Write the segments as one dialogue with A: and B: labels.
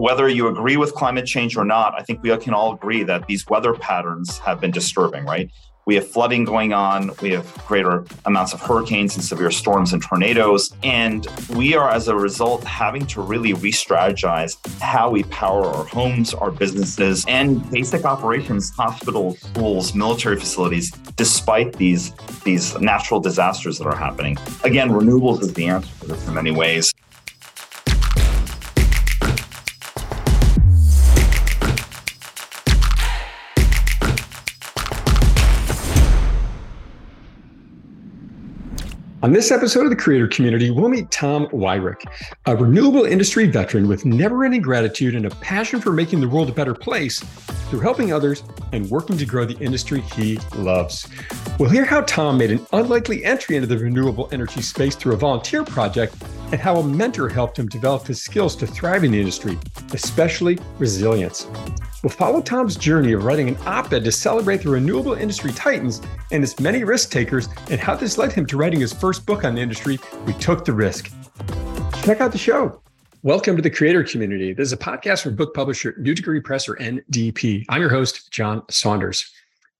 A: whether you agree with climate change or not, I think we can all agree that these weather patterns have been disturbing, right? We have flooding going on. We have greater amounts of hurricanes and severe storms and tornadoes. And we are, as a result, having to really re strategize how we power our homes, our businesses, and basic operations, hospitals, schools, military facilities, despite these, these natural disasters that are happening. Again, renewables is the answer to this in many ways.
B: On this episode of the Creator Community, we'll meet Tom Weirich, a renewable industry veteran with never ending gratitude and a passion for making the world a better place through helping others and working to grow the industry he loves. We'll hear how Tom made an unlikely entry into the renewable energy space through a volunteer project and how a mentor helped him develop his skills to thrive in the industry, especially resilience. We'll follow Tom's journey of writing an op ed to celebrate the renewable industry titans and its many risk takers, and how this led him to writing his first book on the industry, We Took the Risk. Check out the show. Welcome to the creator community. This is a podcast from book publisher New Degree Press or NDP. I'm your host, John Saunders.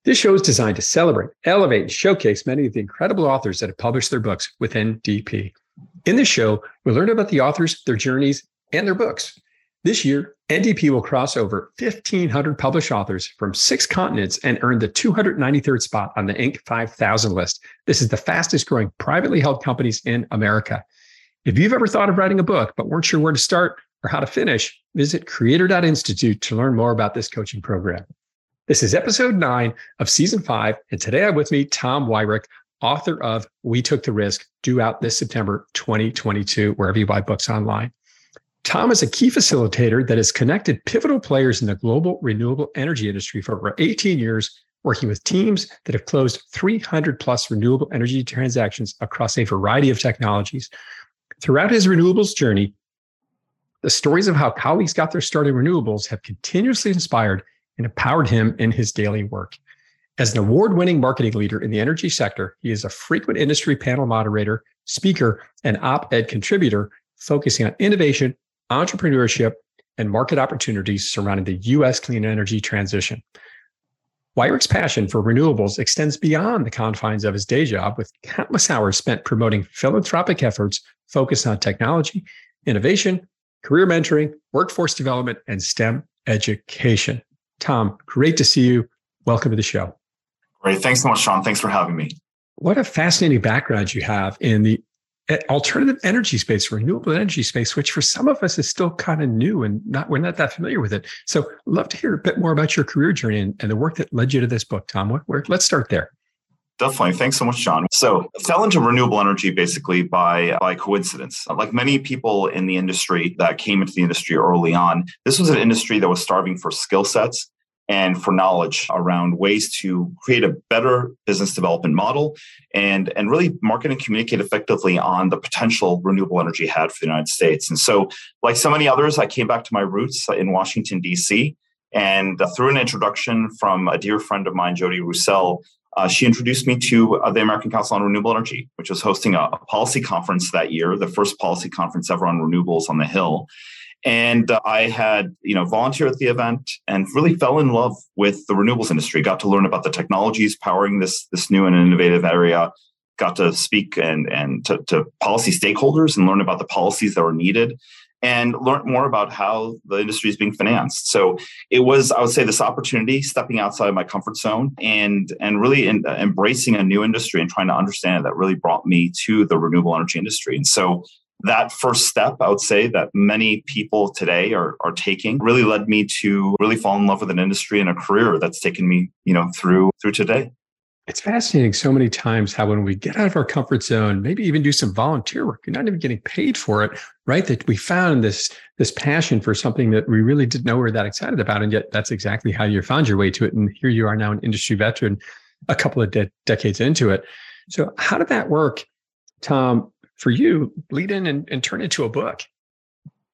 B: This show is designed to celebrate, elevate, and showcase many of the incredible authors that have published their books with NDP. In this show, we learn about the authors, their journeys, and their books. This year, NDP will cross over 1,500 published authors from six continents and earn the 293rd spot on the Inc. 5000 list. This is the fastest growing privately held companies in America. If you've ever thought of writing a book but weren't sure where to start or how to finish, visit creator.institute to learn more about this coaching program. This is episode nine of season five. And today I have with me Tom Weirich, author of We Took the Risk, due out this September 2022, wherever you buy books online. Tom is a key facilitator that has connected pivotal players in the global renewable energy industry for over 18 years, working with teams that have closed 300 plus renewable energy transactions across a variety of technologies. Throughout his renewables journey, the stories of how colleagues got their start in renewables have continuously inspired and empowered him in his daily work. As an award winning marketing leader in the energy sector, he is a frequent industry panel moderator, speaker, and op ed contributor focusing on innovation entrepreneurship, and market opportunities surrounding the U.S. clean energy transition. Weirich's passion for renewables extends beyond the confines of his day job, with countless hours spent promoting philanthropic efforts focused on technology, innovation, career mentoring, workforce development, and STEM education. Tom, great to see you. Welcome to the show.
A: Great. Thanks so much, Sean. Thanks for having me.
B: What a fascinating background you have in the alternative energy space, renewable energy space, which for some of us is still kind of new and not we're not that familiar with it. So, love to hear a bit more about your career journey and, and the work that led you to this book, Tom. What, where, let's start there.
A: Definitely. Thanks so much, John. So, fell into renewable energy basically by by coincidence. Like many people in the industry that came into the industry early on, this was an industry that was starving for skill sets and for knowledge around ways to create a better business development model and, and really market and communicate effectively on the potential renewable energy had for the United States. And so, like so many others, I came back to my roots in Washington, D.C. And through an introduction from a dear friend of mine, Jody Roussel, uh, she introduced me to uh, the American Council on Renewable Energy, which was hosting a, a, policy conference that year, the first policy conference ever on renewables on the Hill. And uh, I had, you know, volunteered at the event and really fell in love with the renewables industry. Got to learn about the technologies powering this this new and innovative area. Got to speak and and to, to policy stakeholders and learn about the policies that were needed, and learn more about how the industry is being financed. So it was, I would say, this opportunity stepping outside my comfort zone and and really in, uh, embracing a new industry and trying to understand it that really brought me to the renewable energy industry. And so that first step, I would say that many people today are, are taking really led me to really fall in love with an industry and a career that's taken me, you know, through through today.
B: It's fascinating so many times how when we get out of our comfort zone, maybe even do some volunteer work, you're not even getting paid for it, right? That we found this this passion for something that we really didn't know we were that excited about. And yet that's exactly how you found your way to it. And here you are now an industry veteran, a couple of de- decades into it. So how did that work, Tom? For you, lead in and, and turn into a book?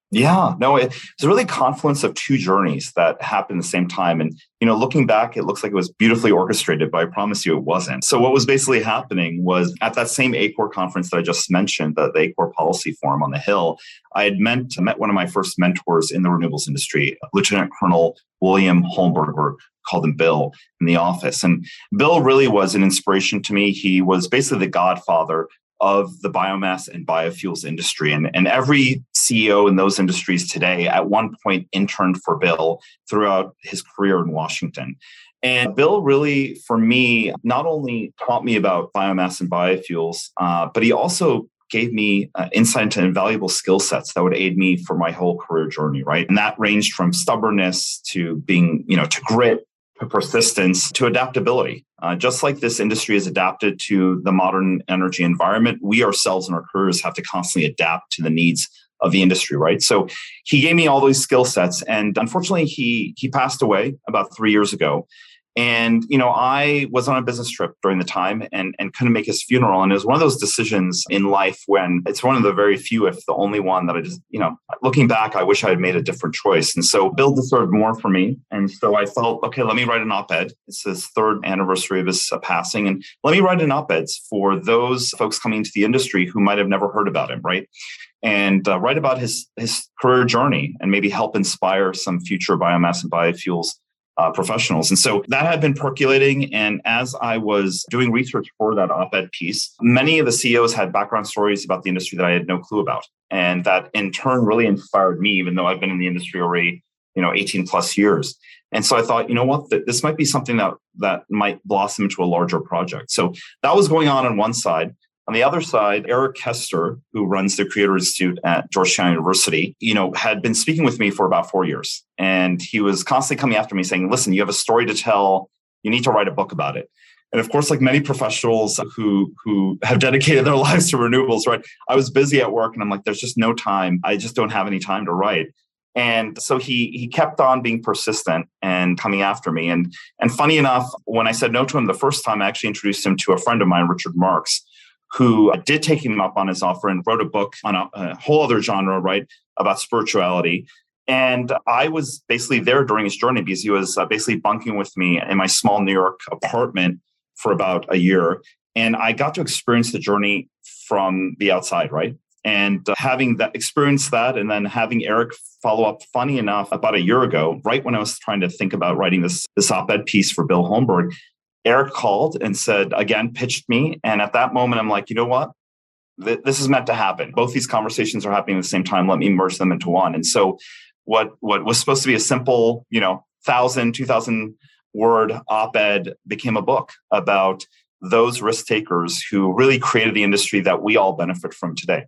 A: Yeah, no, it, it's a really confluence of two journeys that happened at the same time. And, you know, looking back, it looks like it was beautifully orchestrated, but I promise you it wasn't. So what was basically happening was at that same ACORE conference that I just mentioned, the, the ACORE Policy Forum on the Hill, I had met, met one of my first mentors in the renewables industry, Lieutenant Colonel William Holmberger, called him Bill in the office. And Bill really was an inspiration to me. He was basically the godfather of the biomass and biofuels industry. And, and every CEO in those industries today at one point interned for Bill throughout his career in Washington. And Bill really, for me, not only taught me about biomass and biofuels, uh, but he also gave me uh, insight into invaluable skill sets that would aid me for my whole career journey, right? And that ranged from stubbornness to being, you know, to grit persistence to adaptability. Uh, just like this industry is adapted to the modern energy environment, we ourselves and our careers have to constantly adapt to the needs of the industry, right? So he gave me all those skill sets, and unfortunately, he he passed away about three years ago. And you know, I was on a business trip during the time and, and couldn't make his funeral. And it was one of those decisions in life when it's one of the very few, if the only one that I just, you know, looking back, I wish I had made a different choice. And so Bill deserved more for me. And so I felt, okay, let me write an op-ed. It's his third anniversary of his passing. And let me write an op-ed for those folks coming into the industry who might have never heard about him, right? and uh, write about his his career journey and maybe help inspire some future biomass and biofuels uh, professionals. And so that had been percolating. And as I was doing research for that op ed piece, many of the CEOs had background stories about the industry that I had no clue about. And that in turn really inspired me, even though I've been in the industry already, you know, 18 plus years. And so I thought, you know what, this might be something that that might blossom into a larger project. So that was going on on one side. On the other side, Eric Koester, who runs the Creator Institute at Georgetown University, you know, had been speaking with me for about four years. And he was constantly coming after me saying, listen, you have a story to tell. You need to write a book about it. And of course, like many professionals who who have dedicated their lives to renewables, right? I was busy at work and I'm like, there's just no time. I just don't have any time to write. And so he he kept on being persistent and coming after me. And and funny enough, when I said no to him the first time, I actually introduced him to a friend of mine, Richard Marks, who did take him up on his offer and wrote a book on a, a whole other genre, right, about spirituality. And I was basically there during his journey because he was uh, basically bunking with me in my small New York apartment for about a year. And I got to experience the journey from the outside, right? And uh, having that experience that, and then having Eric follow up, funny enough, about a year ago, right when I was trying to think about writing this, this op ed piece for Bill Holmberg, Eric called and said, again, pitched me. And at that moment, I'm like, you know what? This is meant to happen. Both these conversations are happening at the same time. Let me merge them into one. And so, what what was supposed to be a simple, you know, thousand, two thousand word op-ed became a book about those risk takers who really created the industry that we all benefit from today.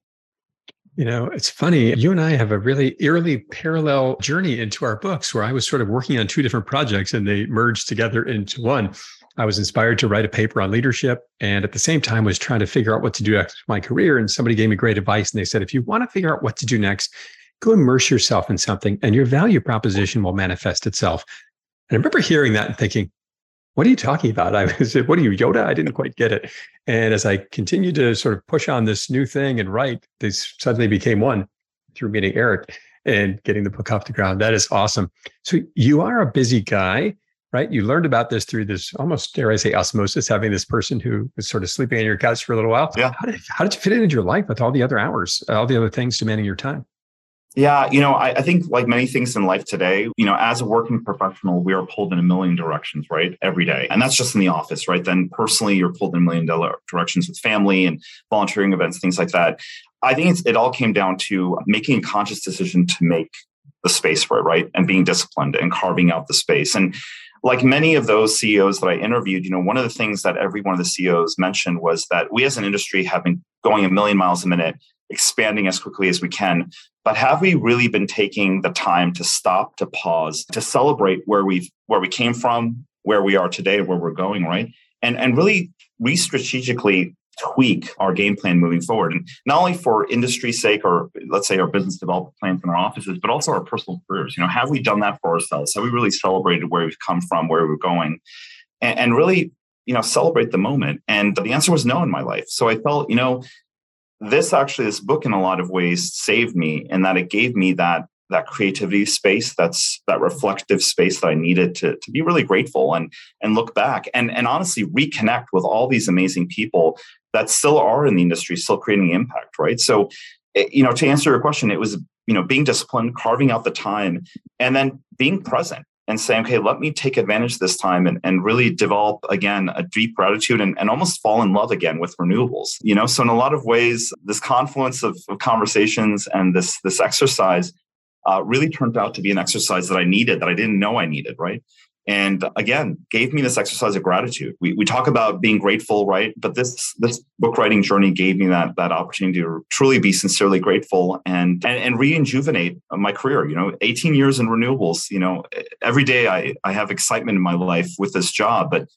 B: You know, it's funny. You and I have a really eerily parallel journey into our books where I was sort of working on two different projects and they merged together into one. I was inspired to write a paper on leadership and at the same time was trying to figure out what to do next with my career. And somebody gave me great advice. And they said, if you want to figure out what to do next, go immerse yourself in something and your value proposition will manifest itself. And I remember hearing that and thinking, what are you talking about? I said, what are you, Yoda? I didn't quite get it. And as I continued to sort of push on this new thing and write, they suddenly became one through meeting Eric and getting the book off the ground. That is awesome. So you are a busy guy right? You learned about this through this almost, dare I say, osmosis, having this person who was sort of sleeping on your couch for a little while.
A: Yeah.
B: How did, how did you fit it into your life with all the other hours, uh, all the other things demanding your time?
A: Yeah, you know, I, I, think like many things in life today, you know, as a working professional, we are pulled in a million directions, right? Every day. And that's just in the office, right? Then personally, you're pulled in a million dollar directions with family and volunteering events, things like that. I think it all came down to making a conscious decision to make the space for it, right? And being disciplined and carving out the space. And like many of those CEOs that I interviewed, you know, one of the things that every one of the CEOs mentioned was that we as an industry have been going a million miles a minute, expanding as quickly as we can. But have we really been taking the time to stop, to pause, to celebrate where we've where we came from, where we are today, where we're going, right? And and really re-strategically tweak our game plan moving forward. And not only for industry's sake or let's say our business development plans in our offices, but also our personal careers. You know, have we done that for ourselves? Have we really celebrated where we've come from, where we're going? And, and really, you know, celebrate the moment. And the answer was no in my life. So I felt, you know, this actually, this book in a lot of ways saved me in that it gave me that that creativity space that's that reflective space that i needed to, to be really grateful and and look back and and honestly reconnect with all these amazing people that still are in the industry still creating impact right so eh, you know to answer your question it was you know being disciplined carving out the time and then being present and saying okay let me take advantage of this time and, and really develop again a deep gratitude and, and almost fall in love again with renewables you know so in a lot of ways this confluence of, of conversations and this this exercise uh, really turned out to be an exercise that I needed that I didn't know I needed, right? And again, gave me this exercise of gratitude. We, we talk about being grateful, right? But this this book writing journey gave me that that opportunity to truly be sincerely grateful and and, and my career. You know, 18 years in renewables. You know, every day I I have excitement in my life with this job, but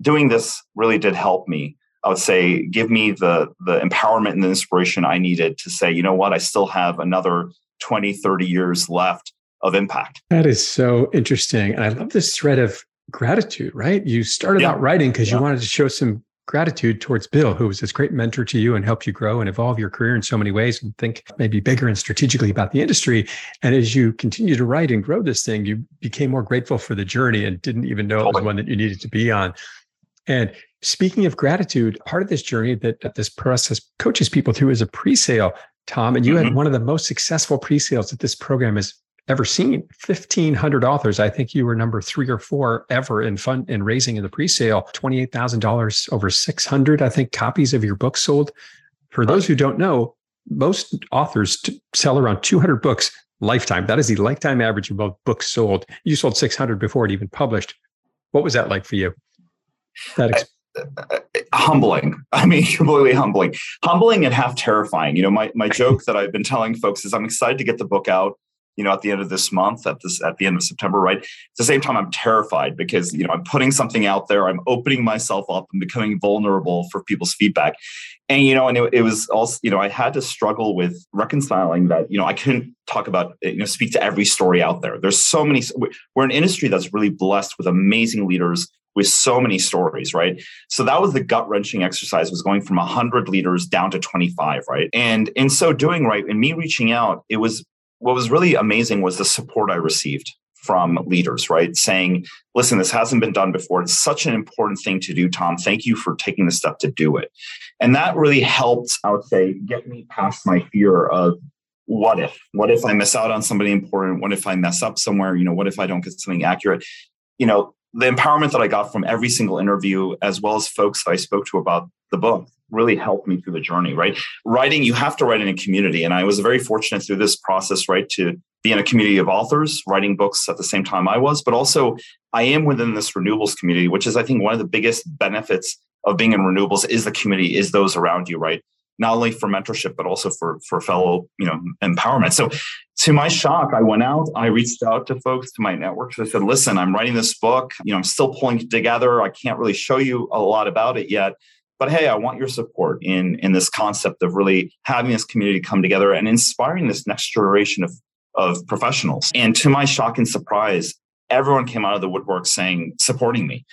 A: doing this really did help me I would say give me the the empowerment and the inspiration I needed to say, you know what, I still have another 20, 30 years left of impact.
B: That is so interesting. And I love this thread of gratitude, right? You started yeah. out writing because yeah. you wanted to show some gratitude towards Bill, who was this great mentor to you and helped you grow and evolve your career in so many ways and think maybe bigger and strategically about the industry. And as you continue to write and grow this thing, you became more grateful for the journey and didn't even know totally. it was one that you needed to be on. And speaking of gratitude, part of this journey that, that this process coaches people through is a pre-sale Tom, and you mm-hmm. had one of the most successful pre-sales that this program has ever seen. 1500 authors. I think you were number three or four ever in fund in raising in the pre-sale. $28,000 over 600, I think, copies of your book sold. For right. those who don't know, most authors sell around 200 books lifetime. That is the lifetime average of both books sold. You sold 600 before it even published. What was that like for you?
A: That ex- uh, uh, uh, humbling. I mean, completely humbling, humbling and half terrifying. You know, my my joke that I've been telling folks is I'm excited to get the book out. You know, at the end of this month, at this at the end of September, right? At the same time, I'm terrified because you know I'm putting something out there. I'm opening myself up and becoming vulnerable for people's feedback. And you know, and it, it was also you know I had to struggle with reconciling that. You know, I couldn't talk about you know speak to every story out there. There's so many. We're an industry that's really blessed with amazing leaders with so many stories, right? So that was the gut wrenching exercise was going from 100 leaders down to 25, right? And in so doing, right, and me reaching out, it was what was really amazing was the support I received from leaders, right? Saying, listen, this hasn't been done before. It's such an important thing to do, Tom. Thank you for taking the step to do it. And that really helped, I would say, get me past my fear of what if? What if I miss out on somebody important? What if I mess up somewhere? You know, what if I don't get something accurate? You know, the empowerment that I got from every single interview, as well as folks that I spoke to about the book, really helped me through the journey, right? Writing, you have to write in a community. And I was very fortunate through this process, right, to be in a community of authors writing books at the same time I was, but also I am within this renewables community, which is, I think, one of the biggest benefits of being in renewables is the community, is those around you, right? not only for mentorship but also for for fellow you know empowerment so to my shock i went out i reached out to folks to my networks i said listen i'm writing this book you know i'm still pulling together i can't really show you a lot about it yet but hey i want your support in in this concept of really having this community come together and inspiring this next generation of of professionals and to my shock and surprise everyone came out of the woodwork saying supporting me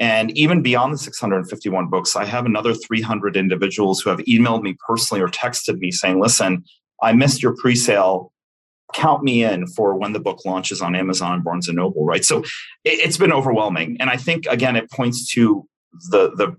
A: and even beyond the 651 books, I have another 300 individuals who have emailed me personally or texted me saying, listen, I missed your pre sale. Count me in for when the book launches on Amazon and Barnes and Noble, right? So it's been overwhelming. And I think, again, it points to the, the,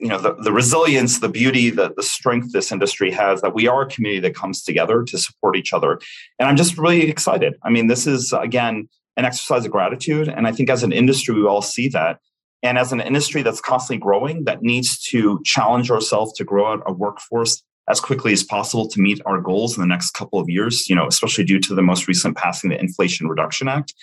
A: you know the, the resilience the beauty the, the strength this industry has that we are a community that comes together to support each other. And i'm just really excited. I mean this is again an exercise of gratitude. And i think as an industry we all see that. And as an industry that's constantly growing, that needs to challenge ourselves to grow out a workforce as quickly as possible to meet our goals in the next couple of years, you know, especially due to the most recent passing the Inflation Reduction Act.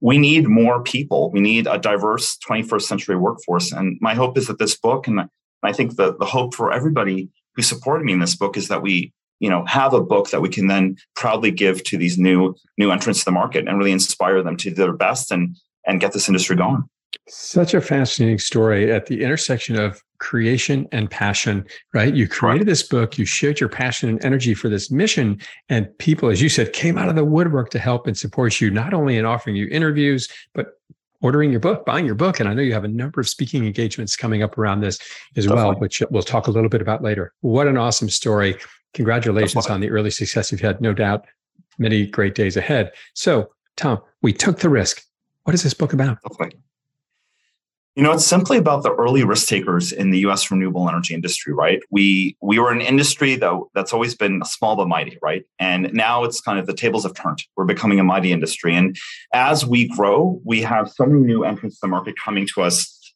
A: We need more people. We need a diverse 21st century workforce. And my hope is that this book, and I think the, the hope for everybody who supported me in this book is that we you know have a book that we can then proudly give to these new new entrants to the market and really inspire them to do their best and and get this industry going
B: such a fascinating story at the intersection of creation and passion, right? You created this book, you shared your passion and energy for this mission, and people, as you said, came out of the woodwork to help and support you, not only in offering you interviews, but ordering your book, buying your book. And I know you have a number of speaking engagements coming up around this as Definitely. well, which we'll talk a little bit about later. What an awesome story. Congratulations on the early success you've had. No doubt, many great days ahead. So, Tom, we took the risk. What is this book about?
A: Okay. You know, it's simply about the early risk takers in the U.S. renewable energy industry, right? We we were an industry that that's always been small but mighty, right? And now it's kind of the tables have turned. We're becoming a mighty industry, and as we grow, we have so many new entrants to the market coming to us,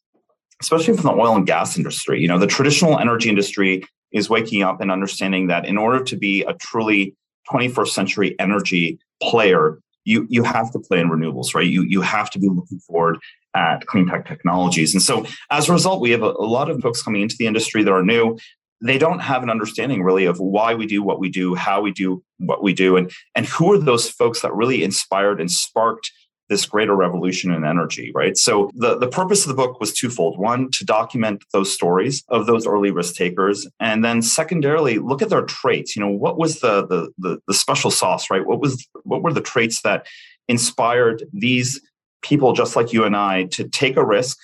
A: especially from the oil and gas industry. You know, the traditional energy industry is waking up and understanding that in order to be a truly 21st century energy player, you you have to play in renewables, right? You you have to be looking forward at clean tech technologies. And so as a result, we have a, a lot of folks coming into the industry that are new. They don't have an understanding really of why we do what we do, how we do what we do, and and who are those folks that really inspired and sparked this greater revolution in energy, right? So the, the purpose of the book was twofold. One, to document those stories of those early risk takers. And then secondarily, look at their traits. You know, what was the, the, the, the special sauce, right? What was what were the traits that inspired these people just like you and I to take a risk,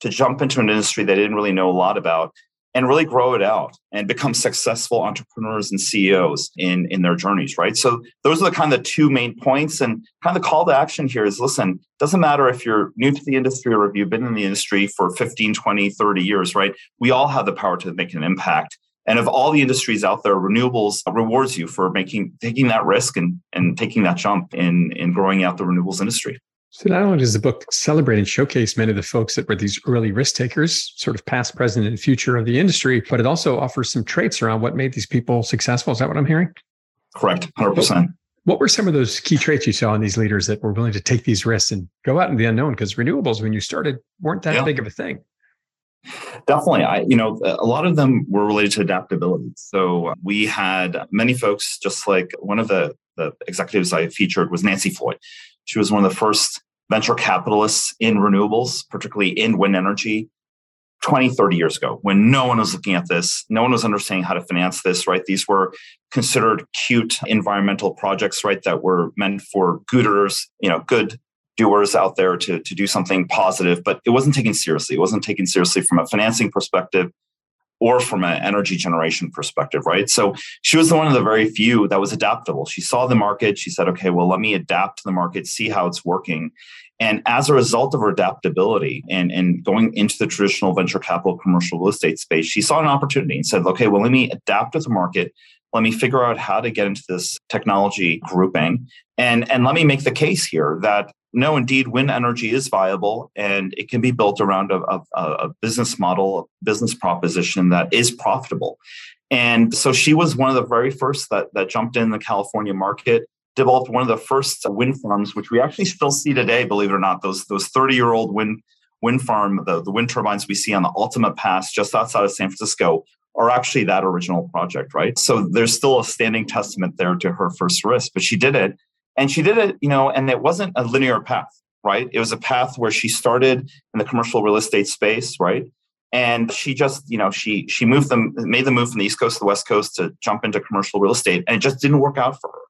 A: to jump into an industry they didn't really know a lot about, and really grow it out and become successful entrepreneurs and CEOs in, in their journeys, right? So those are the kind of the two main points. And kind of the call to action here is listen, doesn't matter if you're new to the industry or if you've been in the industry for 15, 20, 30 years, right? We all have the power to make an impact. And of all the industries out there, renewables rewards you for making taking that risk and, and taking that jump in, in growing out the renewables industry.
B: So not only does the book celebrate and showcase many of the folks that were these early risk takers, sort of past, present, and future of the industry, but it also offers some traits around what made these people successful. Is that what I'm hearing?
A: Correct, 100%.
B: What were some of those key traits you saw in these leaders that were willing to take these risks and go out in the unknown? Because renewables, when you started, weren't that yeah. big of a thing.
A: Definitely. I, you know, a lot of them were related to adaptability. So we had many folks, just like one of the, the executives I featured was Nancy Floyd. She was one of the first venture capitalists in renewables, particularly in wind energy, 20, 30 years ago, when no one was looking at this, no one was understanding how to finance this, right? These were considered cute environmental projects, right? That were meant for gooders, you know, good doers out there to, to do something positive, but it wasn't taken seriously. It wasn't taken seriously from a financing perspective or from an energy generation perspective, right? So she was one of the very few that was adaptable. She saw the market. She said, okay, well, let me adapt to the market, see how it's working. And as a result of her adaptability and, and going into the traditional venture capital commercial real estate space, she saw an opportunity and said, okay, well, let me adapt to the market. Let me figure out how to get into this technology grouping. And, and let me make the case here that no, indeed, wind energy is viable and it can be built around a, a, a business model, a business proposition that is profitable. And so she was one of the very first that, that jumped in the California market, developed one of the first wind farms, which we actually still see today, believe it or not, those, those 30 year old wind, wind farm, the, the wind turbines we see on the Altamont Pass just outside of San Francisco are actually that original project, right? So there's still a standing testament there to her first risk, but she did it and she did it, you know, and it wasn't a linear path, right? It was a path where she started in the commercial real estate space, right? And she just, you know, she she moved them, made the move from the East Coast to the West Coast to jump into commercial real estate, and it just didn't work out for her.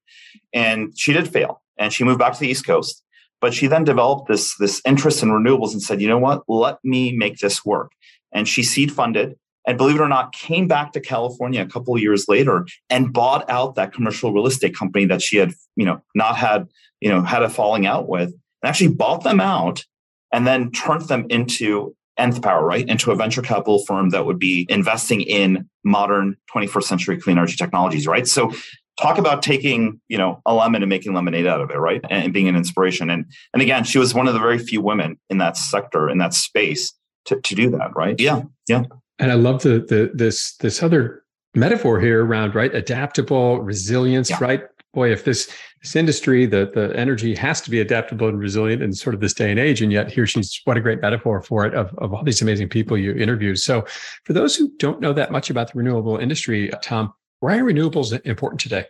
A: And she did fail, and she moved back to the East Coast. But she then developed this this interest in renewables and said, you know what, let me make this work. And she seed funded and believe it or not, came back to California a couple of years later and bought out that commercial real estate company that she had, you know, not had, you know, had a falling out with, and actually bought them out and then turned them into nth power, right? Into a venture capital firm that would be investing in modern 21st century clean energy technologies, right? So talk about taking, you know, a lemon and making lemonade out of it, right? And, and being an inspiration. And and again, she was one of the very few women in that sector, in that space to, to do that, right? Yeah. Yeah
B: and I love the the this this other metaphor here around right adaptable resilience yeah. right? Boy if this this industry the the energy has to be adaptable and resilient in sort of this day and age and yet here she's what a great metaphor for it of, of all these amazing people you interviewed. So for those who don't know that much about the renewable industry uh, tom why are renewables important today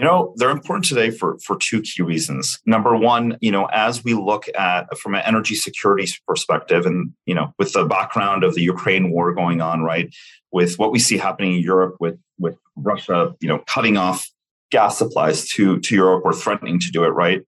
A: you know, they're important today for, for two key reasons. Number one, you know, as we look at from an energy security perspective, and, you know, with the background of the Ukraine war going on, right, with what we see happening in Europe with, with Russia, you know, cutting off gas supplies to, to Europe or threatening to do it, right?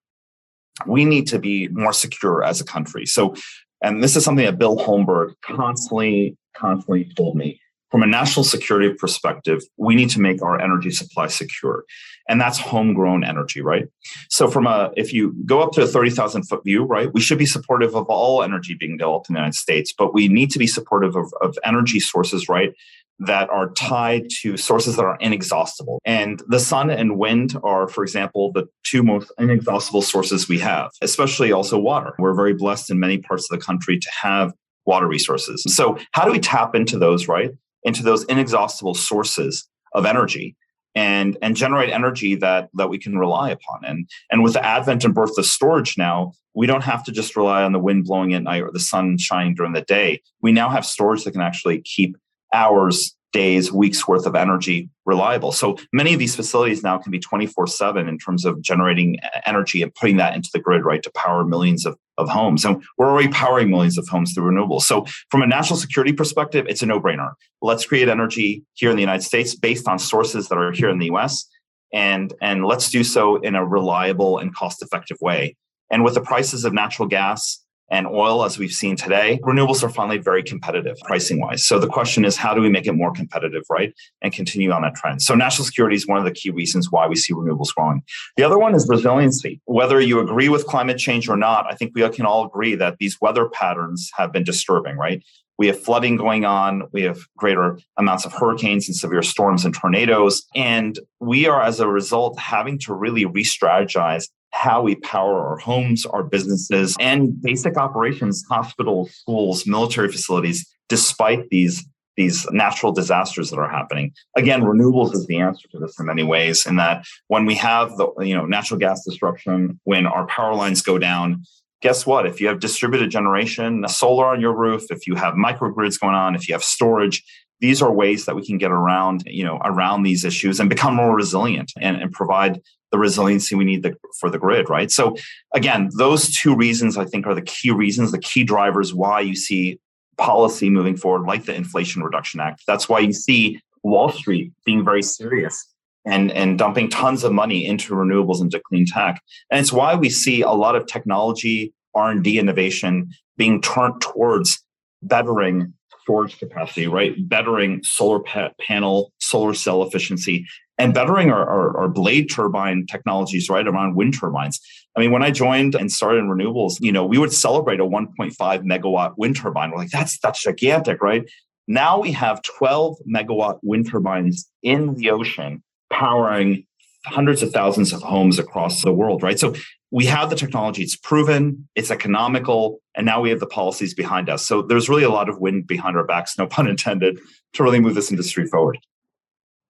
A: We need to be more secure as a country. So, and this is something that Bill Holmberg constantly, constantly told me from a national security perspective, we need to make our energy supply secure. And that's homegrown energy, right? So from a if you go up to a 30,000 foot view, right, we should be supportive of all energy being developed in the United States, but we need to be supportive of, of energy sources, right? that are tied to sources that are inexhaustible. And the sun and wind are, for example, the two most inexhaustible sources we have, especially also water. We're very blessed in many parts of the country to have water resources. So, how do we tap into those, right? Into those inexhaustible sources of energy and and generate energy that that we can rely upon. And and with the advent and birth of storage now we don't have to just rely on the wind blowing at night or the sun shining during the day. We now have storage that can actually keep hours, days, weeks worth of energy reliable. So many of these facilities now can be 24 7 in terms of generating energy and putting that into the grid, right, to power millions of, of homes. And we're already powering millions of homes through renewables. So from a national security perspective, it's a no brainer. Let's create energy here in the United States based on sources that are here in the US. And, and let's do so in a reliable and cost effective way. And with the prices of natural gas and oil, as we've seen today, renewables are finally very competitive pricing wise. So the question is, how do we make it more competitive, right? And continue on that trend. So national security is one of the key reasons why we see renewables growing. The other one is resiliency. Whether you agree with climate change or not, I think we can all agree that these weather patterns have been disturbing, right? We have flooding going on. We have greater amounts of hurricanes and severe storms and tornadoes. And we are, as a result, having to really re strategize how we power our homes, our businesses, and basic operations, hospitals, schools, military facilities, despite these these natural disasters that are happening. Again, renewables is the answer to this in many ways, in that when we have the you know natural gas disruption, when our power lines go down, guess what? If you have distributed generation, solar on your roof, if you have microgrids going on, if you have storage, these are ways that we can get around you know around these issues and become more resilient and, and provide the resiliency we need the, for the grid, right? So again, those two reasons I think are the key reasons, the key drivers why you see policy moving forward, like the Inflation Reduction Act. That's why you see Wall Street being very serious and, and dumping tons of money into renewables into clean tech. And it's why we see a lot of technology, R&D innovation being turned towards bettering storage capacity, right? Bettering solar pa- panel, solar cell efficiency, and bettering our, our, our, blade turbine technologies right around wind turbines. I mean, when I joined and started in renewables, you know, we would celebrate a 1.5 megawatt wind turbine. We're like, that's that's gigantic, right? Now we have 12 megawatt wind turbines in the ocean powering hundreds of thousands of homes across the world, right? So we have the technology, it's proven, it's economical, and now we have the policies behind us. So there's really a lot of wind behind our backs, no pun intended, to really move this industry forward.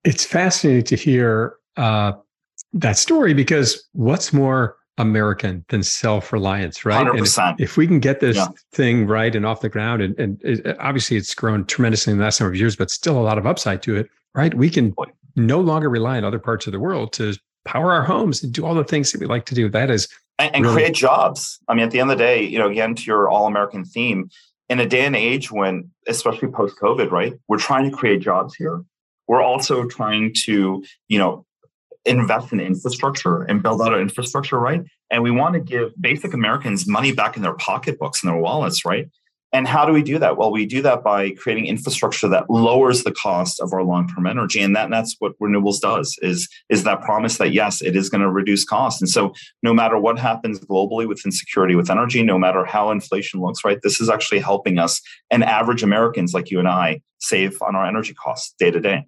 B: It's fascinating to hear uh, that story because what's more American than self reliance, right?
A: 100%.
B: And if, if, we can get this yeah. thing right and off the ground, and, and it, obviously it's grown tremendously in the last number of years, but still a lot of upside to it, right? We can no longer rely on other parts of the world to power our homes and do all the things that we like to do. That is
A: and, and really- create jobs. I mean, at the end of the day, you know, again to your all American theme, in a day and age when, especially post COVID, right, we're trying to create jobs here we're also trying to, you know, invest in infrastructure and build out our infrastructure, right? And we want to give basic Americans money back in their pocketbooks and their wallets, right? And how do we do that? Well, we do that by creating infrastructure that lowers the cost of our long-term energy. And that, that's what renewables does is, is that promise that yes, it is going to reduce costs. And so no matter what happens globally with insecurity with energy, no matter how inflation looks, right, this is actually helping us and average Americans like you and I save on our energy costs day to day.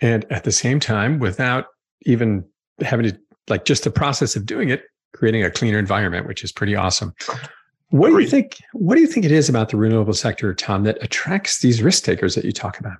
B: And at the same time, without even having to like just the process of doing it, creating a cleaner environment, which is pretty awesome. What do you think? What do you think it is about the renewable sector, Tom, that attracts these risk takers that you talk about?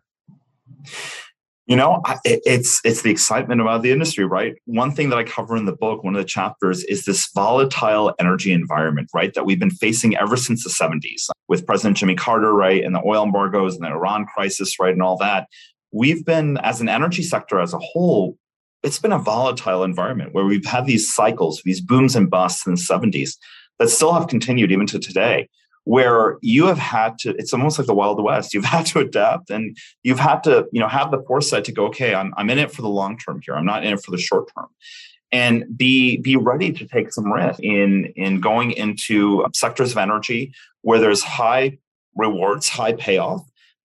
A: You know, it's it's the excitement about the industry, right? One thing that I cover in the book, one of the chapters, is this volatile energy environment, right? That we've been facing ever since the 70s with President Jimmy Carter, right, and the oil embargoes and the Iran crisis, right, and all that we've been, as an energy sector as a whole, it's been a volatile environment where we've had these cycles, these booms and busts in the 70s that still have continued even to today, where you have had to, it's almost like the Wild West. You've had to adapt and you've had to, you know, have the foresight to go, okay, I'm, I'm in it for the long term here. I'm not in it for the short term. And be be ready to take some risk in in going into sectors of energy where there's high rewards, high payoff,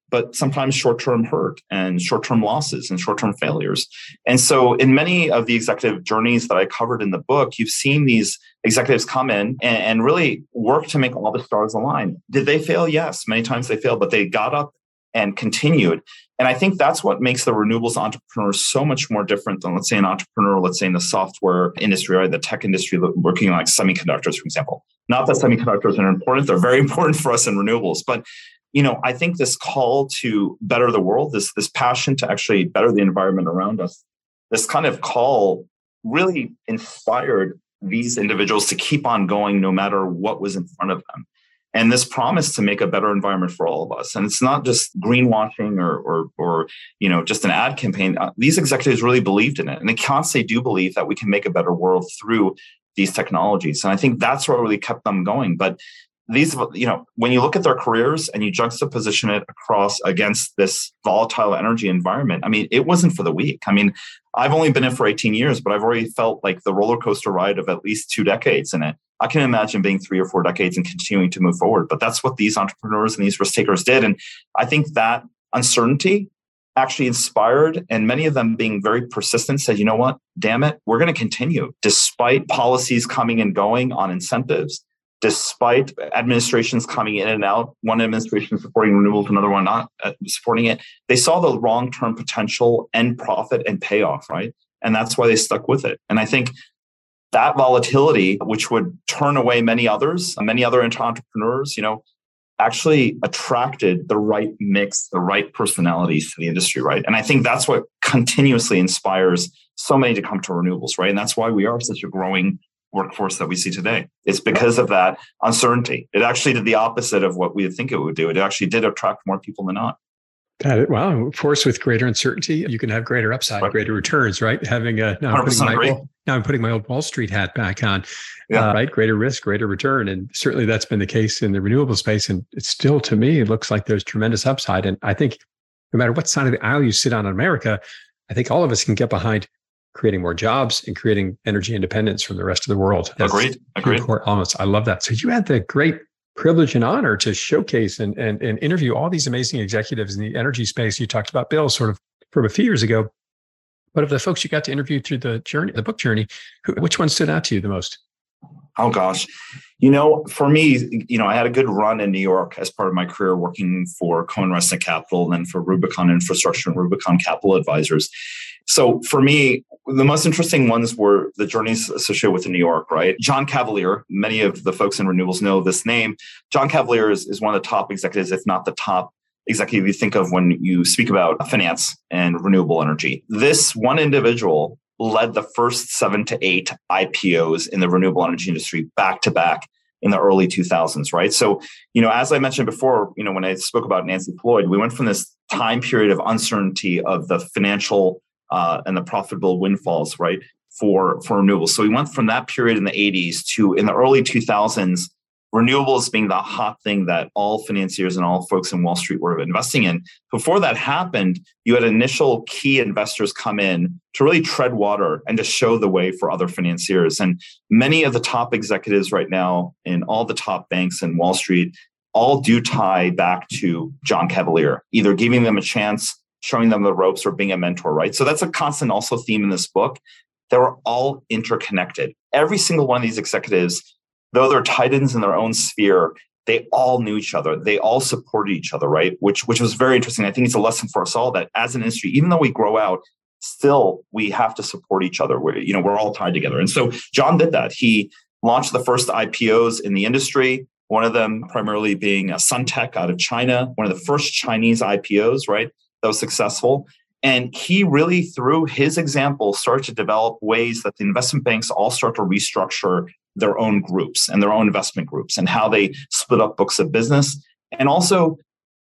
A: but sometimes short term hurt and short term losses and short term failures. And so, in many of the executive journeys that I covered in the book, you've seen these executives come in and, and, really work to make all the stars align. Did they fail? Yes, many times they failed, but they got up and continued. And I think that's what makes the renewables entrepreneur so much more different than, let's say, an entrepreneur, let's say in the software industry or the tech industry, working like semiconductors, for example. Not that semiconductors are important; they're very important for us in renewables. But you know, I think this call to better the world, this this passion to actually better the environment around us, this kind of call really inspired these individuals to keep on going no matter what was in front of them. And this promise to make a better environment for all of us. And it's not just greenwashing or or, or you know just an ad campaign. Uh, these executives really believed in it. And they constantly do believe that we can make a better world through these technologies. And i think that's what really kept them going. But these you know when you look at their careers and you juxtaposition it across against this volatile energy environment i mean it wasn't for the weak i mean i've only been in for 18 years but i've already felt like the roller coaster ride of at least two decades in it I can imagine being three or four decades and continuing to move forward. But that's what these entrepreneurs and these risk takers did. And I think that uncertainty actually inspired and many of them being very persistent said, you know what, damn it, we're going to continue despite policies coming and going on incentives, despite administrations coming in and out, one administration supporting renewables, another one not uh, supporting it. They saw the long term potential and profit and payoff, right? And that's why they stuck with it. And I think that volatility, which would turn away many others, many other entrepreneurs, you know, actually attracted the right mix, the right personalities to the industry, right? And I think that's what continuously inspires so many to come to renewables, right? And that's why we are such a growing workforce that we see today. It's because of that uncertainty. It actually did the opposite of what we think it would do. It actually did attract more people than not.
B: Got it. Wow. Of course, with greater uncertainty, you can have greater upside, right. greater returns, right? Having a now I'm, putting my, now I'm putting my old Wall Street hat back on, yeah. uh, right? Greater risk, greater return. And certainly that's been the case in the renewable space. And it's still, to me, it looks like there's tremendous upside. And I think no matter what side of the aisle you sit on in America, I think all of us can get behind creating more jobs and creating energy independence from the rest of the world.
A: That's agreed. Agreed.
B: Almost. I love that. So you had the great privilege and honor to showcase and, and, and interview all these amazing executives in the energy space. You talked about Bill sort of from a few years ago. But of the folks you got to interview through the journey, the book journey, who, which one stood out to you the most?
A: Oh gosh, you know, for me, you know, I had a good run in New York as part of my career working for CohnReznick Capital and then for Rubicon Infrastructure and Rubicon Capital Advisors. So for me, the most interesting ones were the journeys associated with New York, right? John Cavalier, many of the folks in renewables know this name. John Cavalier is, is one of the top executives, if not the top executive you think of when you speak about finance and renewable energy. This one individual led the first seven to eight IPOs in the renewable energy industry back to back in the early 2000s, right? So, you know, as I mentioned before, you know, when I spoke about Nancy Floyd, we went from this time period of uncertainty of the financial uh, and the profitable windfalls, right, for for renewables. So we went from that period in the 80s to in the early 2000s, renewables being the hot thing that all financiers and all folks in Wall Street were investing in. Before that happened, you had initial key investors come in to really tread water and to show the way for other financiers. And many of the top executives right now in all the top banks in Wall Street all do tie back to John Cavalier, either giving them a chance showing them the ropes or being a mentor, right? So that's a constant also theme in this book. They were all interconnected. Every single one of these executives, though they're titans in their own sphere, they all knew each other. They all supported each other, right? Which which was very interesting. I think it's a lesson for us all that as an industry, even though we grow out, still we have to support each other. We're, you know, we're all tied together. And so John did that. He launched the first IPOs in the industry. One of them primarily being Suntech out of China, one of the first Chinese IPOs, right? That was successful. And he really, through his example, started to develop ways that the investment banks all start to restructure their own groups and their own investment groups and how they split up books of business and also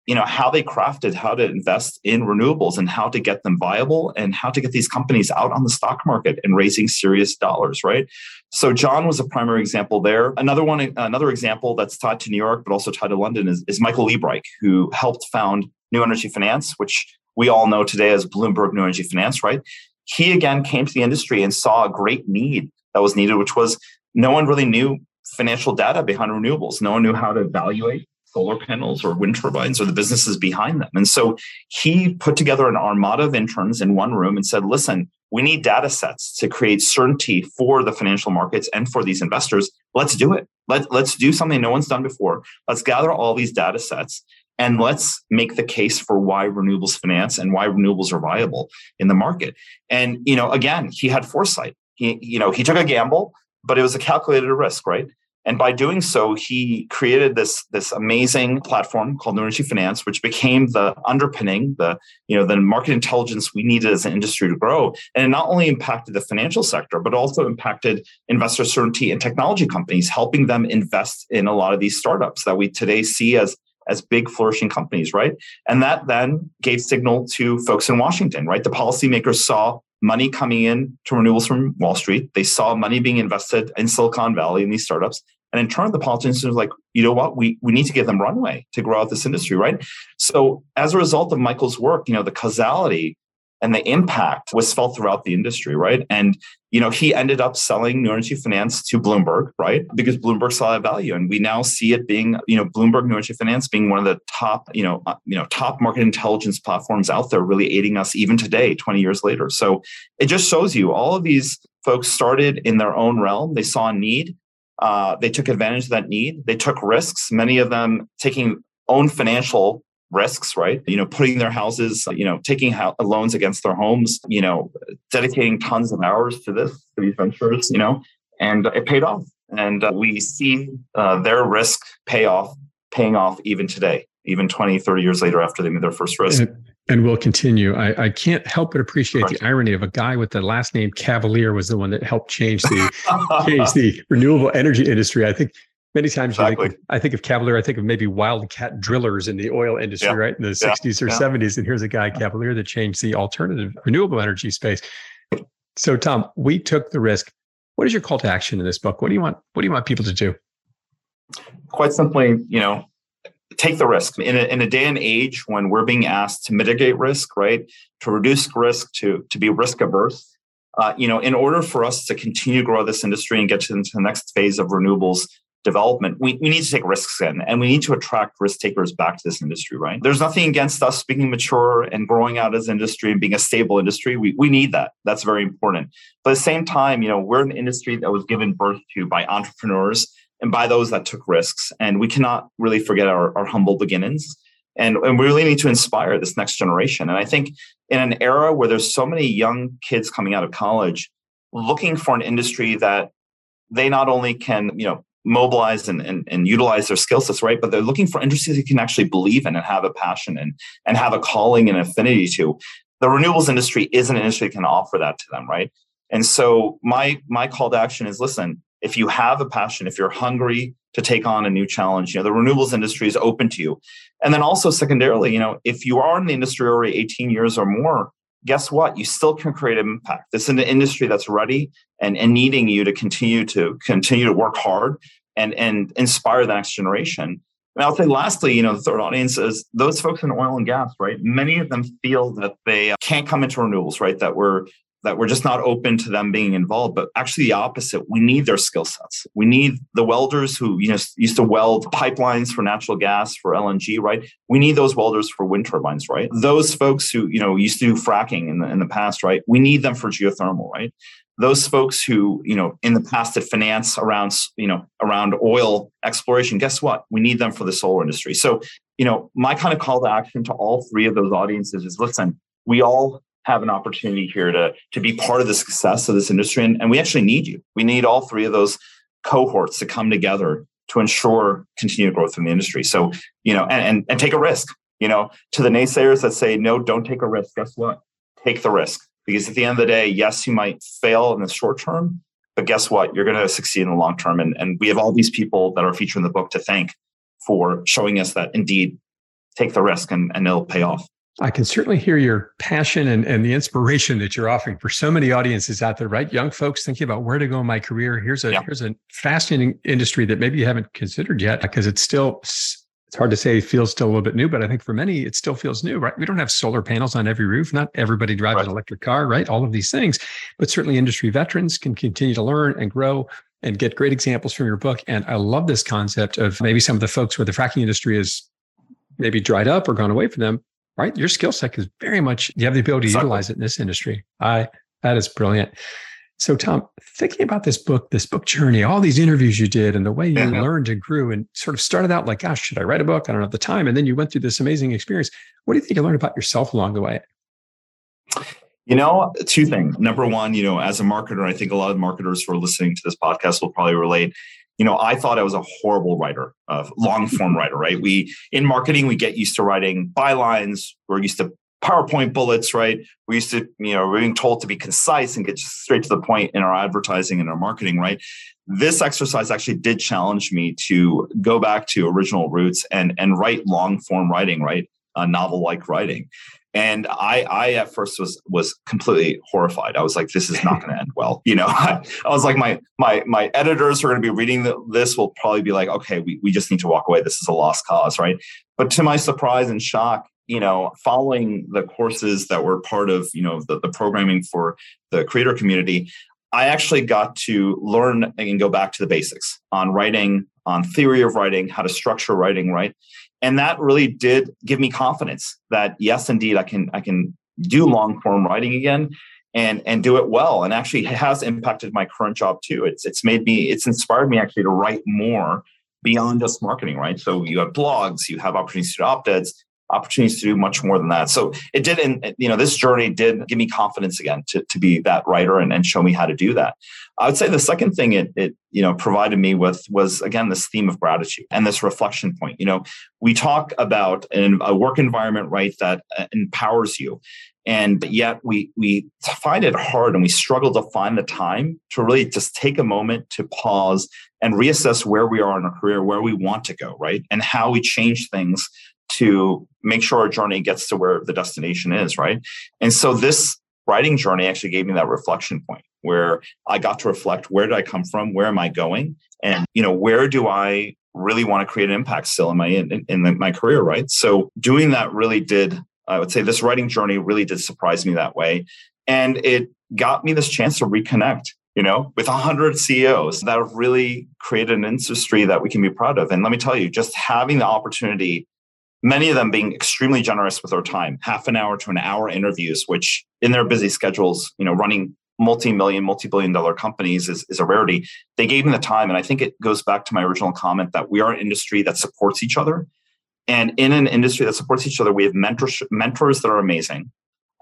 A: you know how they crafted how to invest in renewables and how to get them viable and how to get these companies out on the stock market and raising serious dollars right so john was a primary example there another one another example that's tied to new york but also tied to london is, is michael liebreich who helped found New Energy Finance, which we all know today as Bloomberg New Energy Finance, right? He again came to the industry and saw a great need that was needed, which was no one really knew financial data behind renewables. No one knew how to evaluate solar panels or wind turbines or the businesses behind them. And so he put together an armada of interns in one room and said, listen, we need data sets to create certainty for the financial markets and for these investors. Let's do it. Let, let's do something no one's done before. Let's gather all these data sets and let's make the case for why renewables finance and why renewables are viable in the market. And, you know, again, he had foresight. He, you know, he took a gamble, but it was a calculated risk, right? And by doing so, he created this, this amazing platform called New Energy Finance, which became the underpinning, the, you know, the market intelligence we needed as an industry to grow. And it not only impacted the financial sector, but also impacted investor certainty and technology companies, helping them invest in a lot of these startups that we today see as as big flourishing companies, right? And that then gave signal to folks in Washington, right? The policymakers saw money coming in to renewables from Wall Street. They saw money being invested in Silicon Valley in these startups. And in turn, the politicians were like, you know what, we, we need to give them runway to grow out this industry, right? So as a result of Michael's work, you know, the causality and the impact was felt throughout the industry, right? And you know, he ended up selling New Energy Finance to Bloomberg, right? Because Bloomberg saw that value, and we now see it being, you know, Bloomberg New Energy Finance being one of the top, you know, uh, you know, top market intelligence platforms out there, really aiding us even today, 20 years later. So it just shows you all of these folks started in their own realm. They saw a need, uh, they took advantage of that need. They took risks, many of them taking own financial risks, right? You know, putting their houses, you know, taking ho- loans against their homes, you know, dedicating tons of hours to this, to these ventures, you know, and it paid off. And uh, we see uh, their risk pay off, paying off even today, even 20, 30 years later after they made their first risk.
B: And, and we'll continue. I, I, can't help but appreciate the irony of a guy with the last name Cavalier was the one that helped change the change the renewable energy industry. I think many times exactly. think, I think of Cavalier, I think of maybe wildcat drillers in the oil industry, yeah. right? In the yeah. 60s or yeah. 70s. And here's a guy, Cavalier, that changed the alternative renewable energy space. So Tom, we took the risk. What is your call to action in this book? What do you want? What do you want people to do?
A: Quite simply, you know, take the risk in a, in a day and age when we're being asked to mitigate risk, right? To reduce risk, to, to be risk averse. Uh, you know, in order for us to continue to grow this industry and get to the next phase of renewables, development, we, we need to take risks in and we need to attract risk takers back to this industry, right? There's nothing against us being mature and growing out as industry and being a stable industry. We, we need that. That's very important. But at the same time, you know, we're an industry that was given birth to by entrepreneurs and by those that took risks. And we cannot really forget our, our humble beginnings. And, and we really need to inspire this next generation. And I think in an era where there's so many young kids coming out of college looking for an industry that they not only can, you know, mobilize and, and, and utilize their skill sets, right? But they're looking for industries they can actually believe in and have a passion and, and have a calling and affinity to. The renewables industry is an industry that can offer that to them, right? And so my my call to action is listen, if you have a passion, if you're hungry to take on a new challenge, you know, the renewables industry is open to you. And then also secondarily, you know, if you are in the industry already 18 years or more, guess what? You still can create an impact. This is an industry that's ready and, and needing you to continue to continue to work hard and and inspire the next generation. And I'll say lastly, you know, the third audience is those folks in oil and gas, right? Many of them feel that they can't come into renewables, right? That we're that we're just not open to them being involved but actually the opposite we need their skill sets we need the welders who you know used to weld pipelines for natural gas for lng right we need those welders for wind turbines right those folks who you know used to do fracking in the, in the past right we need them for geothermal right those folks who you know in the past had finance around you know around oil exploration guess what? We need them for the solar industry. So you know my kind of call to action to all three of those audiences is listen we all have an opportunity here to to be part of the success of this industry and, and we actually need you. We need all three of those cohorts to come together to ensure continued growth in the industry. So you know and, and, and take a risk. You know to the naysayers that say no don't take a risk guess what? Take the risk because at the end of the day, yes, you might fail in the short term, but guess what? You're going to succeed in the long term. And, and we have all these people that are featured in the book to thank for showing us that indeed take the risk and, and it'll pay off.
B: I can certainly hear your passion and, and the inspiration that you're offering for so many audiences out there, right? Young folks thinking about where to go in my career. Here's a yeah. here's a fascinating industry that maybe you haven't considered yet because it's still it's hard to say it feels still a little bit new, but I think for many, it still feels new, right? We don't have solar panels on every roof. Not everybody drives right. an electric car, right? All of these things, but certainly industry veterans can continue to learn and grow and get great examples from your book. And I love this concept of maybe some of the folks where the fracking industry is maybe dried up or gone away from them, right? Your skill set is very much, you have the ability to utilize it in this industry. I, that is brilliant. So, Tom, thinking about this book, this book journey, all these interviews you did and the way you yeah. learned and grew and sort of started out like, gosh, should I write a book? I don't know at the time. And then you went through this amazing experience. What do you think you learned about yourself along the way?
A: You know, two things. Number one, you know, as a marketer, I think a lot of marketers who are listening to this podcast will probably relate. You know, I thought I was a horrible writer, uh, long form writer, right? We, in marketing, we get used to writing bylines. We're used to PowerPoint bullets, right? We used to, you know, we're being told to be concise and get straight to the point in our advertising and our marketing, right? This exercise actually did challenge me to go back to original roots and and write long form writing, right? Uh, a novel like writing. And I, I at first was was completely horrified. I was like, "This is not going to end well." You know, I, I, was like, my my my editors who are going to be reading the, this will probably be like, "Okay, we we just need to walk away. This is a lost cause," right? But to my surprise and shock, you know, following the courses that were part of you know the, the programming for the creator community, I actually got to learn and go back to the basics on writing, on theory of writing, how to structure writing, right? and that really did give me confidence that yes indeed i can i can do long form writing again and and do it well. And actually it has impacted my current job too. It's it's made me it's inspired me actually to write more beyond just marketing right? So you have blogs you have opportunities to do op-eds opportunities to do much more than that. So it did, and you know, this journey did give me confidence again to, to be that writer and, and show me how to do that. I would say the second thing it, it, you know, provided me with was again this theme of gratitude and this reflection point. You know, we talk about an, a work environment, right, that uh, empowers you. And yet we we find it hard and we struggle to find the time to really just take a moment to pause and reassess where we are in our career, where we want to go, right? And how we change things to make sure our journey gets to where the destination is, right? And so this writing journey actually gave me that reflection point where I got to reflect where did I come from, where am I going, and you know where do I really want to create an impact still in my in, in my career, right? So doing that really did, I would say, this writing journey really did surprise me that way, and it got me this chance to reconnect you know, with 100 CEOs that have really created an industry that we can be proud of. And let me tell you, just having the opportunity many of them being extremely generous with their time half an hour to an hour interviews which in their busy schedules you know running multi-million multi-billion dollar companies is, is a rarity. They gave me the time and i think it goes back to my original comment that we are an industry that supports each other. And in an industry that supports each other we have mentors mentors that are amazing.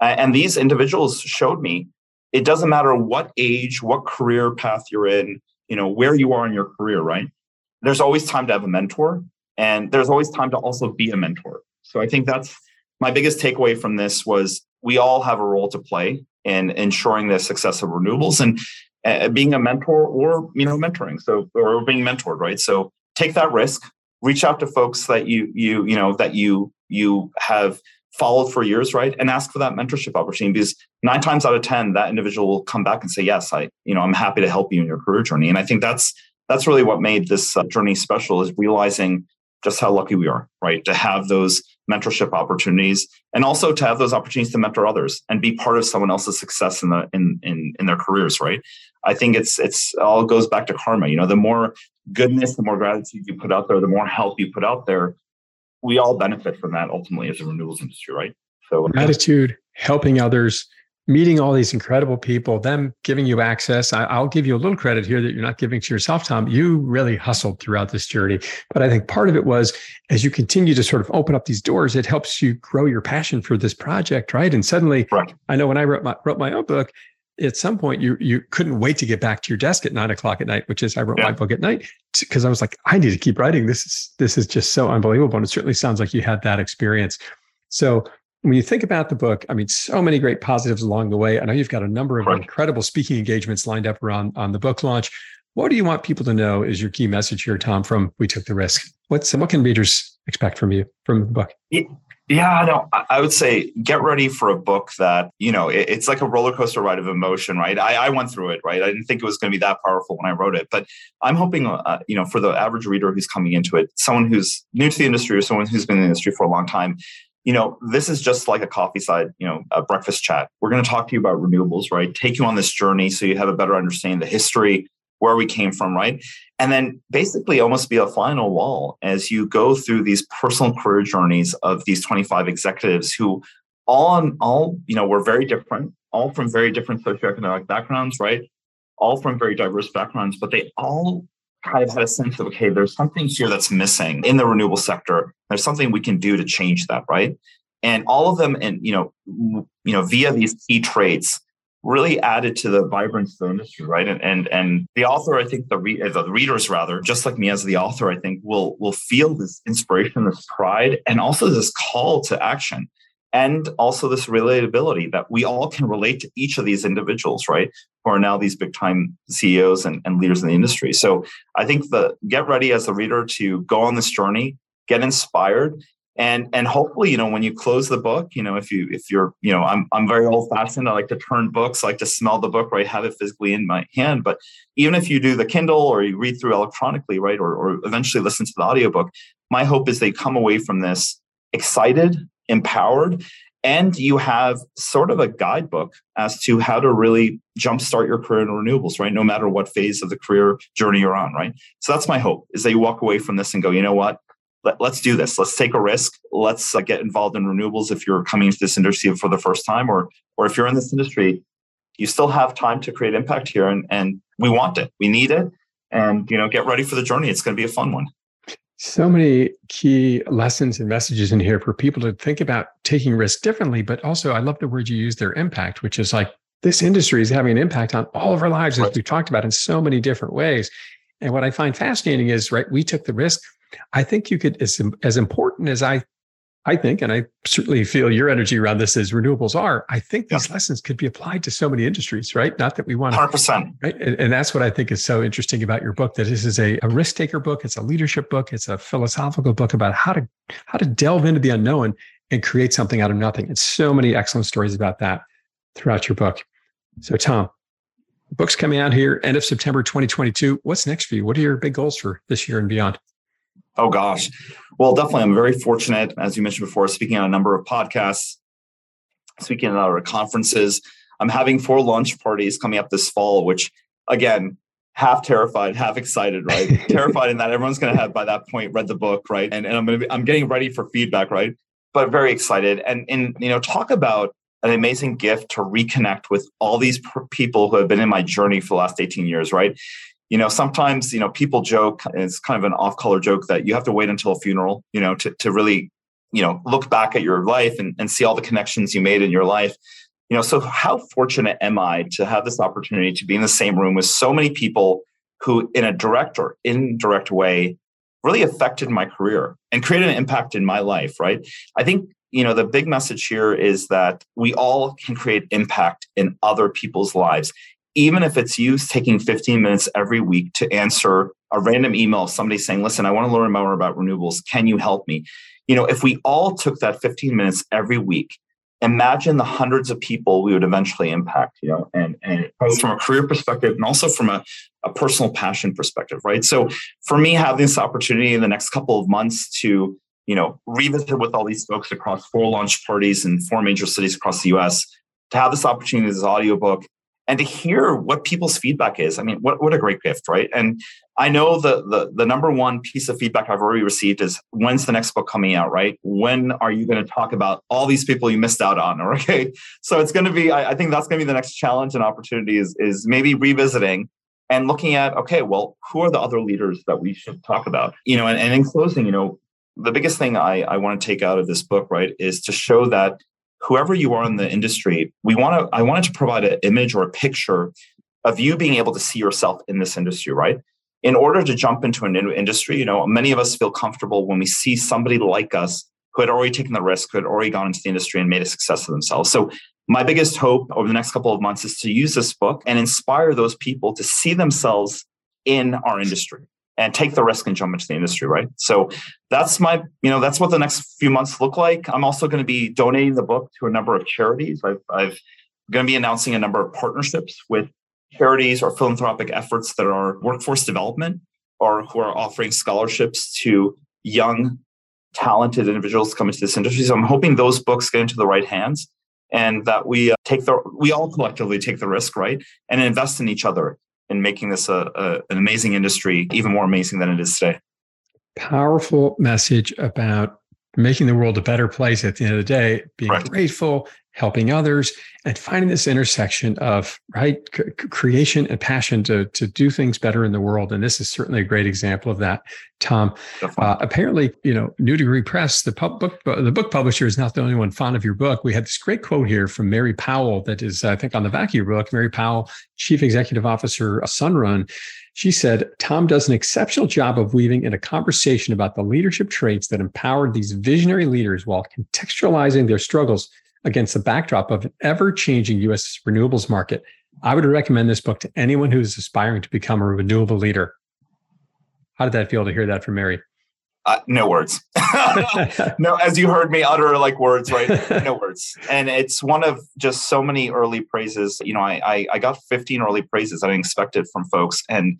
A: And these individuals showed me it doesn't matter what age what career path you're in you know where you are in your career right? There's always time to have a mentor and there's always time to also be a mentor. So I think that's my biggest takeaway from this was we all have a role to play in ensuring the success of renewables and uh, being a mentor or you know mentoring. So or being mentored right? So take that risk. Reach out to folks that you you you know that you you have followed for years right? And ask for that mentorship opportunity because nine times out of ten that individual will come back and say yes i you know i'm happy to help you in your career journey. And i think that's that's really what made this uh, journey special is realizing just how lucky we are, right? To have those mentorship opportunities and also to have those opportunities to mentor others and be part of someone else's success in the in in, in their careers, right? I think it's it's all goes back to karma. You know, the more goodness, the more gratitude you put out there, the more help you put out there, we all benefit from that ultimately as a renewables industry, right?
B: So gratitude, helping others, meeting all these incredible people, them giving you access. I, will give you a little credit here that you're not giving to yourself, Tom. You really hustled throughout this journey. But I think part of it was as you continue to sort of open up these doors, it helps you grow your passion for this project, right? And suddenly, right. I know when I wrote my, wrote my own book, at some point you you couldn't wait to get back to your desk at nine o'clock at night, which is I wrote yeah. my book at night because I was like, I need to keep writing. This is this is just so unbelievable. And it certainly sounds like you had that experience. So when you think about the book, I mean, so many great positives along the way. I know you've got a number of incredible speaking engagements lined up around on the book launch. What do you want people to know is your key message here, Tom, from We Took the Risk? What's what can readers expect from you from the book?
A: Yeah, no, I would say get ready for a book that, you know, it's like a roller coaster ride of emotion, right? I, I went through it, right? I didn't think it was going to be that powerful when I wrote it, but I'm hoping, uh, you know, for the average reader who's coming into it, someone who's new to the industry or someone who's been in the industry for a long time, you know, this is just like a coffee side, you know, a breakfast chat. We're going to talk to you about renewables, right? Take you on this journey so you have a better understanding of the history, where we came from, right? And then basically almost be a a wall as you go through these personal career journeys of these 25 executives who all on all, you know, were very different, all from very different socioeconomic backgrounds, right? All from very diverse backgrounds, but they all kind of had a sense of okay, there's something here that's missing in the renewable sector. There's something we can do to change that, right? And all of them, and you know, you know, via these key traits, really added to the vibrance of the industry, right? And and and the author, I think the re- uh, the readers rather, just like me as the author, I think will will feel this inspiration, this pride, and also this call to action, and also this relatability that we all can relate to each of these individuals, right? Who are now these big time CEOs and, and leaders in the industry. So I think the get ready as a reader to go on this journey, get inspired, and and hopefully you know when you close the book you know if you if you're you know i'm, I'm very old fashioned i like to turn books I like to smell the book right have it physically in my hand but even if you do the kindle or you read through electronically right or, or eventually listen to the audiobook my hope is they come away from this excited empowered and you have sort of a guidebook as to how to really jumpstart your career in renewables right no matter what phase of the career journey you're on right so that's my hope is that you walk away from this and go you know what let, us do this. Let's take a risk. Let's uh, get involved in renewables if you're coming into this industry for the first time, or or if you're in this industry, you still have time to create impact here, and and we want it. We need it, and you know, get ready for the journey. It's going to be a fun one.
B: So many key lessons and messages in here for people to think about taking risks differently, but also I love the word you use their impact, which is like this industry is having an impact on all of our lives, as we've talked about in so many different ways. And what I find fascinating is, right, we took the risk I think you could, as, as important as I, I think, and I certainly feel your energy around this as renewables are, I think these yeah. lessons could be applied to so many industries, right? Not that we want
A: to, 100%.
B: Right? And, and, that's what I think is so interesting about your book, that this is a, a risk taker book. It's a leadership book. It's a philosophical book about how to, how to delve into the unknown and create something out of nothing. And so many excellent stories about that throughout your book. So Tom, book's coming out here end of September 2022. What's next for you? What are your big goals for this year and beyond?
A: Oh gosh. Well, definitely. I'm very fortunate, as you mentioned before, speaking on a number of podcasts, speaking at other conferences. I'm having four launch parties coming up this fall, which again, half terrified, half excited, right? terrified in that everyone's going to have by that point read the book, right? And, and I'm going to be, I'm getting ready for feedback, right? But very excited. And, and, you know, talk about an amazing gift to reconnect with all these people who have been in my journey for the last 18 years, right? You know sometimes you know people joke it's kind of an off-color joke that you have to wait until a funeral you know to, to really you know look back at your life and, and see all the connections you made in your life. You know so how fortunate am i to have this opportunity to be in the same room with so many people who in a direct or indirect way really affected my career and created an impact in my life right? I think you know the big message here is that we all can create impact in other people's lives even if it's you taking 15 minutes every week to answer a random email of somebody saying, listen, I want to learn more about renewables. Can you help me? You know, if we all took that 15 minutes every week, imagine the hundreds of people we would eventually impact, you know, and, and both from a career perspective and also from a, a personal passion perspective, right? So for me, having this opportunity in the next couple of months to, you know, revisit with all these folks across four launch parties in four major cities across the US, to have this opportunity, this audiobook, and to hear what people's feedback is. I mean, what, what a great gift, right? And I know the, the the number one piece of feedback I've already received is when's the next book coming out, right? When are you going to talk about all these people you missed out on? Okay. So it's going to be, I, I think that's going to be the next challenge and opportunity is, is maybe revisiting and looking at, okay, well, who are the other leaders that we should talk about? You know, and, and in closing, you know, the biggest thing I, I want to take out of this book, right, is to show that whoever you are in the industry, we want to, I wanted to provide an image or a picture of you being able to see yourself in this industry, right? In order to jump into a new industry, you know, many of us feel comfortable when we see somebody like us who had already taken the risk, who had already gone into the industry and made a success of themselves. So my biggest hope over the next couple of months is to use this book and inspire those people to see themselves in our industry and take the risk and jump into the industry, right? So that's my, you know, that's what the next few months look like. I'm also going to be donating the book to a number of charities. I've, I've going to be announcing a number of partnerships with charities or philanthropic efforts that are workforce development or who are offering scholarships to young, talented individuals coming to this industry. So I'm hoping those books get into the right hands and that we uh, take the we all collectively take the risk right and invest in each other in making this a, a, an amazing industry, even more amazing than it is today.
B: Powerful message about making the world a better place at the end of the day, being right. grateful, helping others, and finding this intersection of right c- creation and passion to to do things better in the world. And this is certainly a great example of that. Tom, uh, apparently, you know, New Degree Press, the pub- book the book publisher, is not the only one fond of your book. We had this great quote here from Mary Powell that is, I think, on the back of your book. Mary Powell, Chief Executive Officer of Sunrun. She said, Tom does an exceptional job of weaving in a conversation about the leadership traits that empowered these visionary leaders while contextualizing their struggles against the backdrop of an ever changing US renewables market. I would recommend this book to anyone who is aspiring to become a renewable leader. How did that feel to hear that from Mary?
A: Uh, no words. no, as you heard me utter like words, right? No words. And it's one of just so many early praises. You know, I, I, I got 15 early praises I expected from folks, and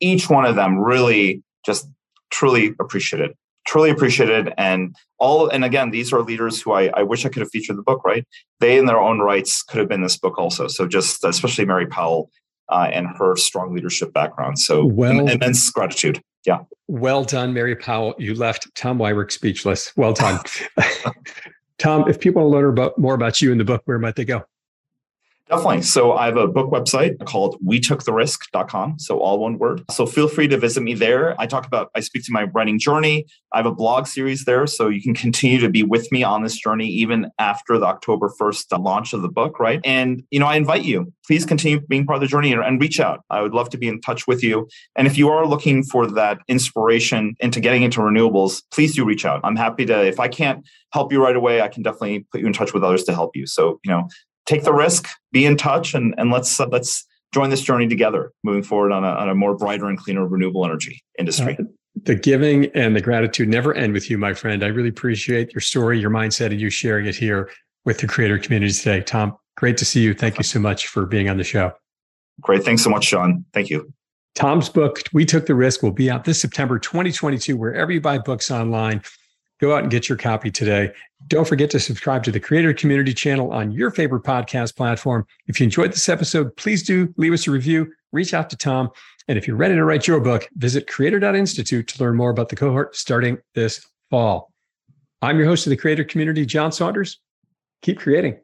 A: each one of them really just truly appreciated truly appreciated and all and again these are leaders who I, I wish i could have featured the book right they in their own rights could have been this book also so just especially mary powell uh, and her strong leadership background so well, immense gratitude yeah.
B: Well done mary powell. You left tom Weirich speechless. Well done. Tom if people want to learn about more about you in the book where might they go
A: Definitely. So I have a book website called we took the risk.com. So all one word. So feel free to visit me there. I talk about, I speak to my writing journey. I have a blog series there. So you can continue to be with me on this journey even after the October 1st uh, launch of the book, right? And, you know, I invite you, please continue being part of the journey and reach out. I would love to be in touch with you. And if you are looking for that inspiration into getting into renewables, please do reach out. I'm happy to, if I can't help you right away, I can definitely put you in touch with others to help you. So, you know, take the risk, be in touch, and and let's uh, let's join this journey together, moving forward on a, on a more brighter and cleaner renewable energy industry. Uh,
B: the giving and the gratitude never end with you, my friend. I really appreciate your story, your mindset, and you sharing it here with the creator community today. Tom, great to see you. Thank you so much for being on the show.
A: Great. Thanks so much, Sean. Thank you.
B: Tom's book, We Took the Risk, will be out this September 2022, wherever you buy books online. Go out and get your copy today. Don't forget to subscribe to the Creator Community channel on your favorite podcast platform. If you enjoyed this episode, please do leave us a review, reach out to Tom. And if you're ready to write your book, visit creator.institute to learn more about the cohort starting this fall. I'm your host of the Creator Community, John Saunders. Keep creating.